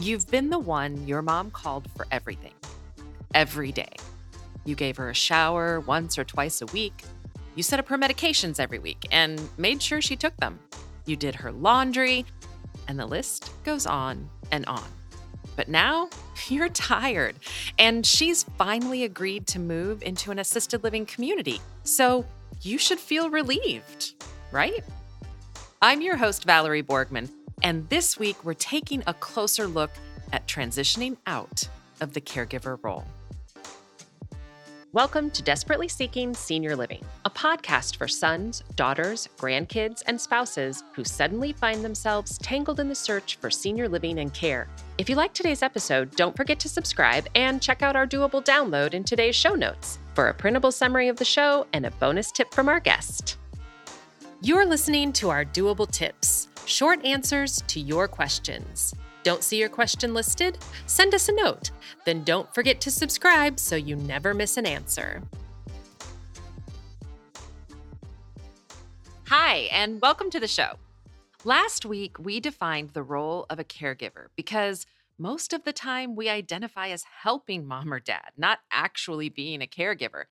You've been the one your mom called for everything, every day. You gave her a shower once or twice a week. You set up her medications every week and made sure she took them. You did her laundry, and the list goes on and on. But now you're tired, and she's finally agreed to move into an assisted living community. So you should feel relieved, right? I'm your host, Valerie Borgman, and this week we're taking a closer look at transitioning out of the caregiver role. Welcome to Desperately Seeking Senior Living, a podcast for sons, daughters, grandkids, and spouses who suddenly find themselves tangled in the search for senior living and care. If you like today's episode, don't forget to subscribe and check out our doable download in today's show notes for a printable summary of the show and a bonus tip from our guest. You're listening to our doable tips, short answers to your questions. Don't see your question listed? Send us a note. Then don't forget to subscribe so you never miss an answer. Hi, and welcome to the show. Last week, we defined the role of a caregiver because most of the time we identify as helping mom or dad, not actually being a caregiver.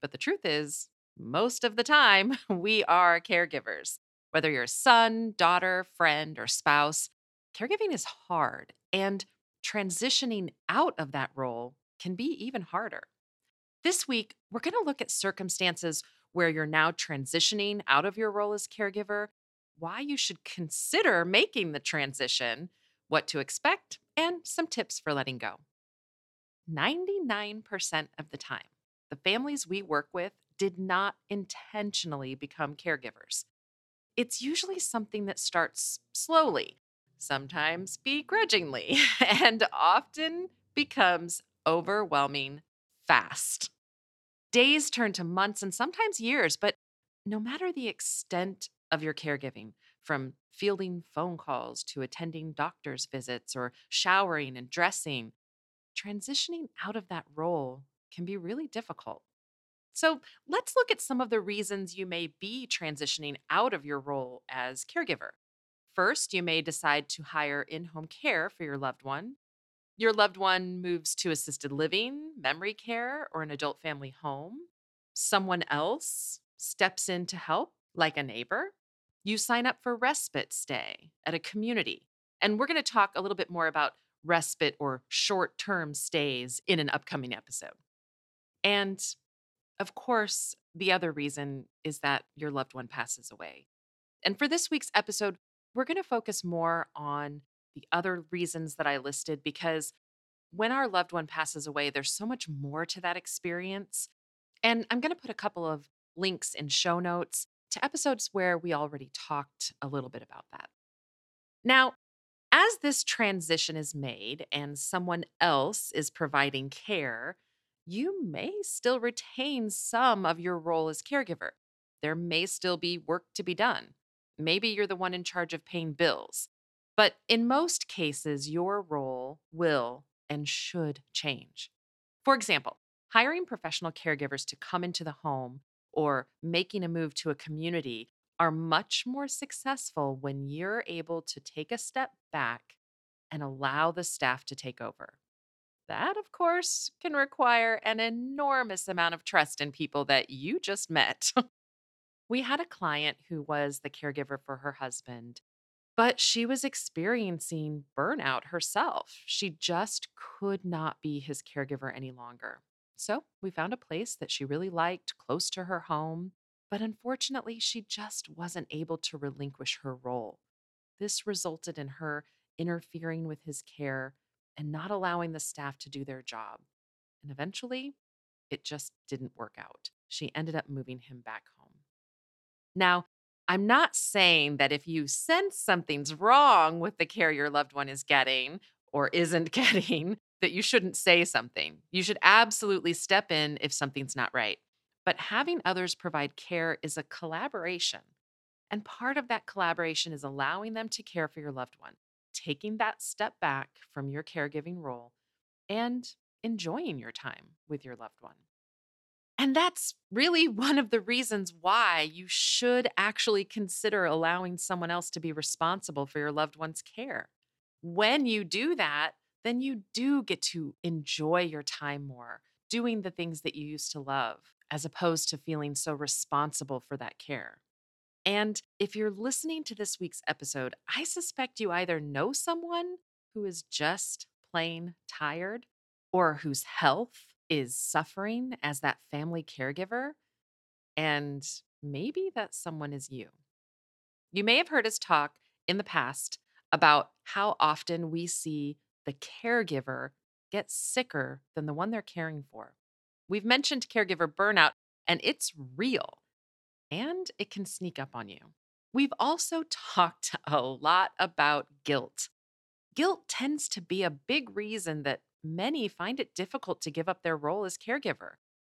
But the truth is, most of the time, we are caregivers. Whether you're a son, daughter, friend, or spouse, caregiving is hard, and transitioning out of that role can be even harder. This week, we're going to look at circumstances where you're now transitioning out of your role as caregiver, why you should consider making the transition, what to expect, and some tips for letting go. 99% of the time, the families we work with did not intentionally become caregivers. It's usually something that starts slowly, sometimes begrudgingly, and often becomes overwhelming fast. Days turn to months and sometimes years, but no matter the extent of your caregiving, from fielding phone calls to attending doctor's visits or showering and dressing, transitioning out of that role can be really difficult. So, let's look at some of the reasons you may be transitioning out of your role as caregiver. First, you may decide to hire in home care for your loved one. Your loved one moves to assisted living, memory care, or an adult family home. Someone else steps in to help, like a neighbor. You sign up for respite stay at a community. And we're going to talk a little bit more about respite or short term stays in an upcoming episode. And of course, the other reason is that your loved one passes away. And for this week's episode, we're going to focus more on the other reasons that I listed because when our loved one passes away, there's so much more to that experience. And I'm going to put a couple of links in show notes to episodes where we already talked a little bit about that. Now, as this transition is made and someone else is providing care, you may still retain some of your role as caregiver. There may still be work to be done. Maybe you're the one in charge of paying bills. But in most cases, your role will and should change. For example, hiring professional caregivers to come into the home or making a move to a community are much more successful when you're able to take a step back and allow the staff to take over. That, of course, can require an enormous amount of trust in people that you just met. We had a client who was the caregiver for her husband, but she was experiencing burnout herself. She just could not be his caregiver any longer. So we found a place that she really liked close to her home, but unfortunately, she just wasn't able to relinquish her role. This resulted in her interfering with his care and not allowing the staff to do their job. And eventually, it just didn't work out. She ended up moving him back home. Now, I'm not saying that if you sense something's wrong with the care your loved one is getting or isn't getting, that you shouldn't say something. You should absolutely step in if something's not right. But having others provide care is a collaboration. And part of that collaboration is allowing them to care for your loved one, taking that step back from your caregiving role and enjoying your time with your loved one. And that's really one of the reasons why you should actually consider allowing someone else to be responsible for your loved one's care. when you do that, then you do get to enjoy your time more, doing the things that you used to love, as opposed to feeling so responsible for that care. And if you're listening to this week's episode, I suspect you either know someone who is just plain tired or whose health is suffering as that family caregiver. And maybe that someone is you. You may have heard us talk in the past about how often we see the caregiver get sicker than the one they're caring for. We've mentioned caregiver burnout, and it's real and it can sneak up on you. We've also talked a lot about guilt. Guilt tends to be a big reason that many find it difficult to give up their role as caregiver.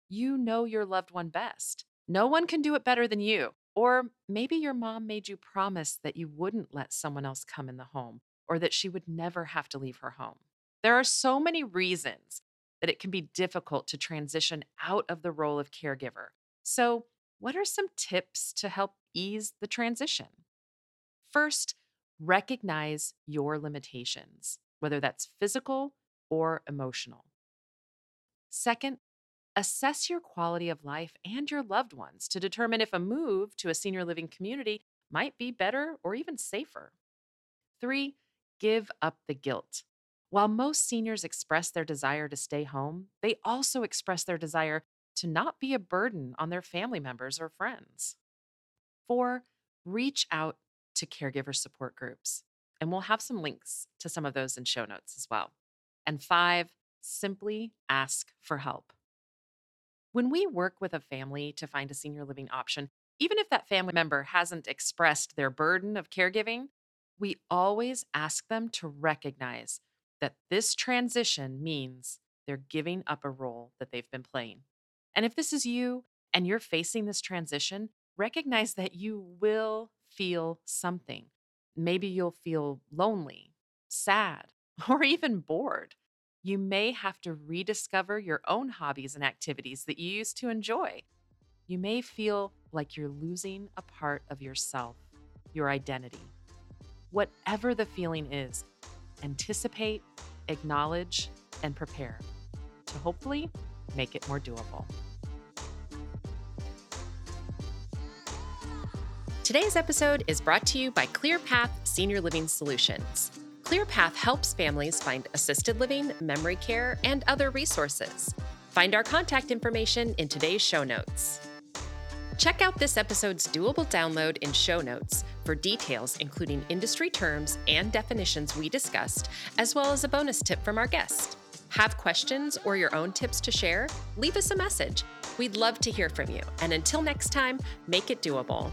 You know your loved one best. No one can do it better than you. Or maybe your mom made you promise that you wouldn't let someone else come in the home or that she would never have to leave her home. There are so many reasons that it can be difficult to transition out of the role of caregiver. So, what are some tips to help ease the transition? First, recognize your limitations, whether that's physical or emotional. Second, assess your quality of life and your loved ones to determine if a move to a senior living community might be better or even safer. Three, give up the guilt. While most seniors express their desire to stay home, they also express their desire to not be a burden on their family members or friends. Four, reach out to caregiver support groups. And we'll have some links to some of those in show notes as well. And five, simply ask for help. When we work with a family to find a senior living option, even if that family member hasn't expressed their burden of caregiving, we always ask them to recognize that this transition means they're giving up a role that they've been playing. And if this is you and you're facing this transition, recognize that you will feel something. Maybe you'll feel lonely, sad, or even bored. You may have to rediscover your own hobbies and activities that you used to enjoy. You may feel like you're losing a part of yourself, your identity. Whatever the feeling is, anticipate, acknowledge, and prepare to hopefully make it more doable. Today's episode is brought to you by ClearPath Senior Living Solutions. ClearPath helps families find assisted living, memory care, and other resources. Find our contact information in today's show notes. Check out this episode's doable download in show notes for details, including industry terms and definitions we discussed, as well as a bonus tip from our guest. Have questions or your own tips to share? Leave us a message. We'd love to hear from you. And until next time, make it doable.